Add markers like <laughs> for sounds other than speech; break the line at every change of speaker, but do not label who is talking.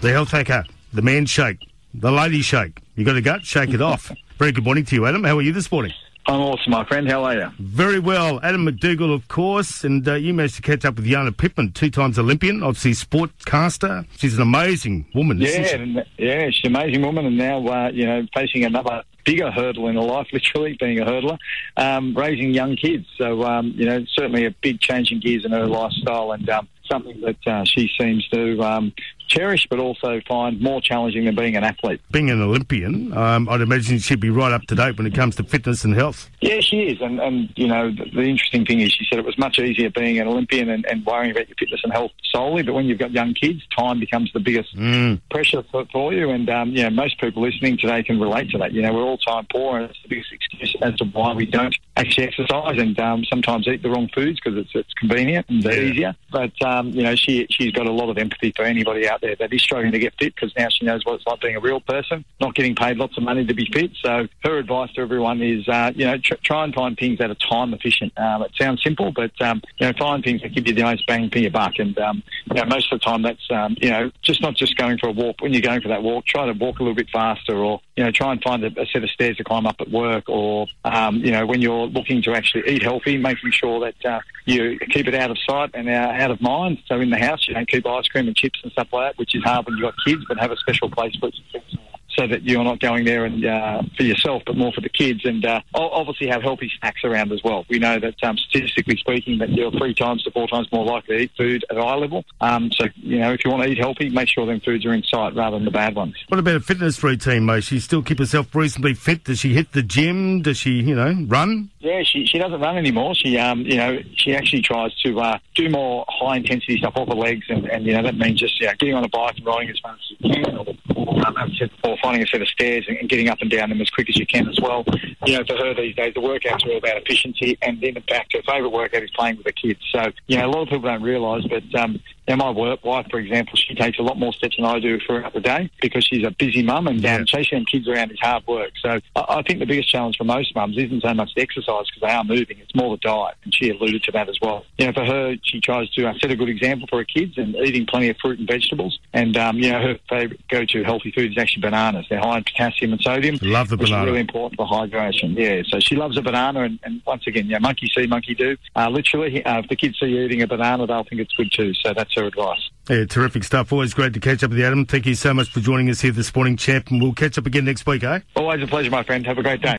the health hacker, the man shake, the lady shake. You got a gut? Shake it off. Very good morning to you, Adam. How are you this morning?
I'm awesome, my friend. How are you?
Very well. Adam MacDougall, of course, and uh, you managed to catch up with Jana Pittman, two times Olympian, obviously sportcaster. She's an amazing woman,
Yeah,
she?
yeah, she's an amazing woman, and now uh, you know facing another bigger hurdle in her life, <laughs> literally being a hurdler, um, raising young kids. So um, you know, certainly a big change in gears in her lifestyle, and um, something that uh, she seems to um, cherish, but also find more challenging than being an athlete.
Being an Olympian, um, I'd imagine she'd be right up to date when it comes to fitness and health.
Yeah, she is, and and you know the, the interesting thing is she said it was much easier being an Olympian and, and worrying about your fitness and health solely, but when you've got young kids, time becomes the biggest
Mm.
pressure for, for you. And um, you know most people listening today can relate to that. You know we're all time poor, and it's the biggest excuse as to why we don't actually exercise and um, sometimes eat the wrong foods because it's it's convenient and
Yeah.
easier. But um, you know she she's got a lot of empathy for anybody out there that is struggling to get fit because now she knows what it's like being a real person, not getting paid lots of money to be fit. So her advice to everyone is, uh, you know, tr- try and find things that are time efficient. Um, it sounds simple, but um, you know, find things that give you the most bang for your buck. And um, you know, most of the time, that's um, you know, just not just going for a walk. When you're going for that walk, try to walk a little bit faster, or you know, try and find a, a set of stairs to climb up at work, or um, you know, when you're looking to actually eat healthy, making sure that uh, you keep it out of sight and out of mind. So in the house, you don't keep ice cream and chips and stuff like that, which is hard when you've got kids, but have a special place for it so that you're not going there and uh, for yourself, but more for the kids. And uh, obviously have healthy snacks around as well. We know that um, statistically speaking, that you're three times to four times more likely to eat food at eye level. Um, so you know, if you want to eat healthy, make sure them foods are in sight rather than the bad ones.
What about a fitness routine, Mo? She still keep herself reasonably fit? Does she hit the gym? Does she, you know, run?
Yeah, she she doesn't run anymore. She um you know she actually tries to uh, do more high intensity stuff off the legs, and, and you know that means just yeah getting on a bike and riding as fast as you can, or, or um, before, finding a set of stairs and, and getting up and down them as quick as you can as well. You know, for her these days, the workouts are all about efficiency, and then in fact, her favourite workout is playing with the kids. So you know, a lot of people don't realise, but um, know, my work wife, for example, she takes a lot more steps than I do throughout the day because she's a busy mum, and
Yeah.
um, chasing kids around is hard work. So I, I think the biggest challenge for most mums isn't so much the exercise because they are moving; it's more the diet, and she alluded to that as well. You know, for her, she tries to uh, set a good example for her kids and eating plenty of fruit and vegetables. And um, you know, her favourite go-to healthy food is actually bananas. They're high in potassium and sodium.
Love the
which
banana.
is really important for hydration. Yeah, so she loves a banana, and, and once again, yeah, monkey see, monkey do. Uh, literally, uh, if the kids see you eating a banana, they'll think it's good too. So that's her advice.
Yeah, terrific stuff. Always great to catch up with you, Adam. Thank you so much for joining us here this morning, champ, and we'll catch up again next week, eh?
Always a pleasure, my friend. Have a great day.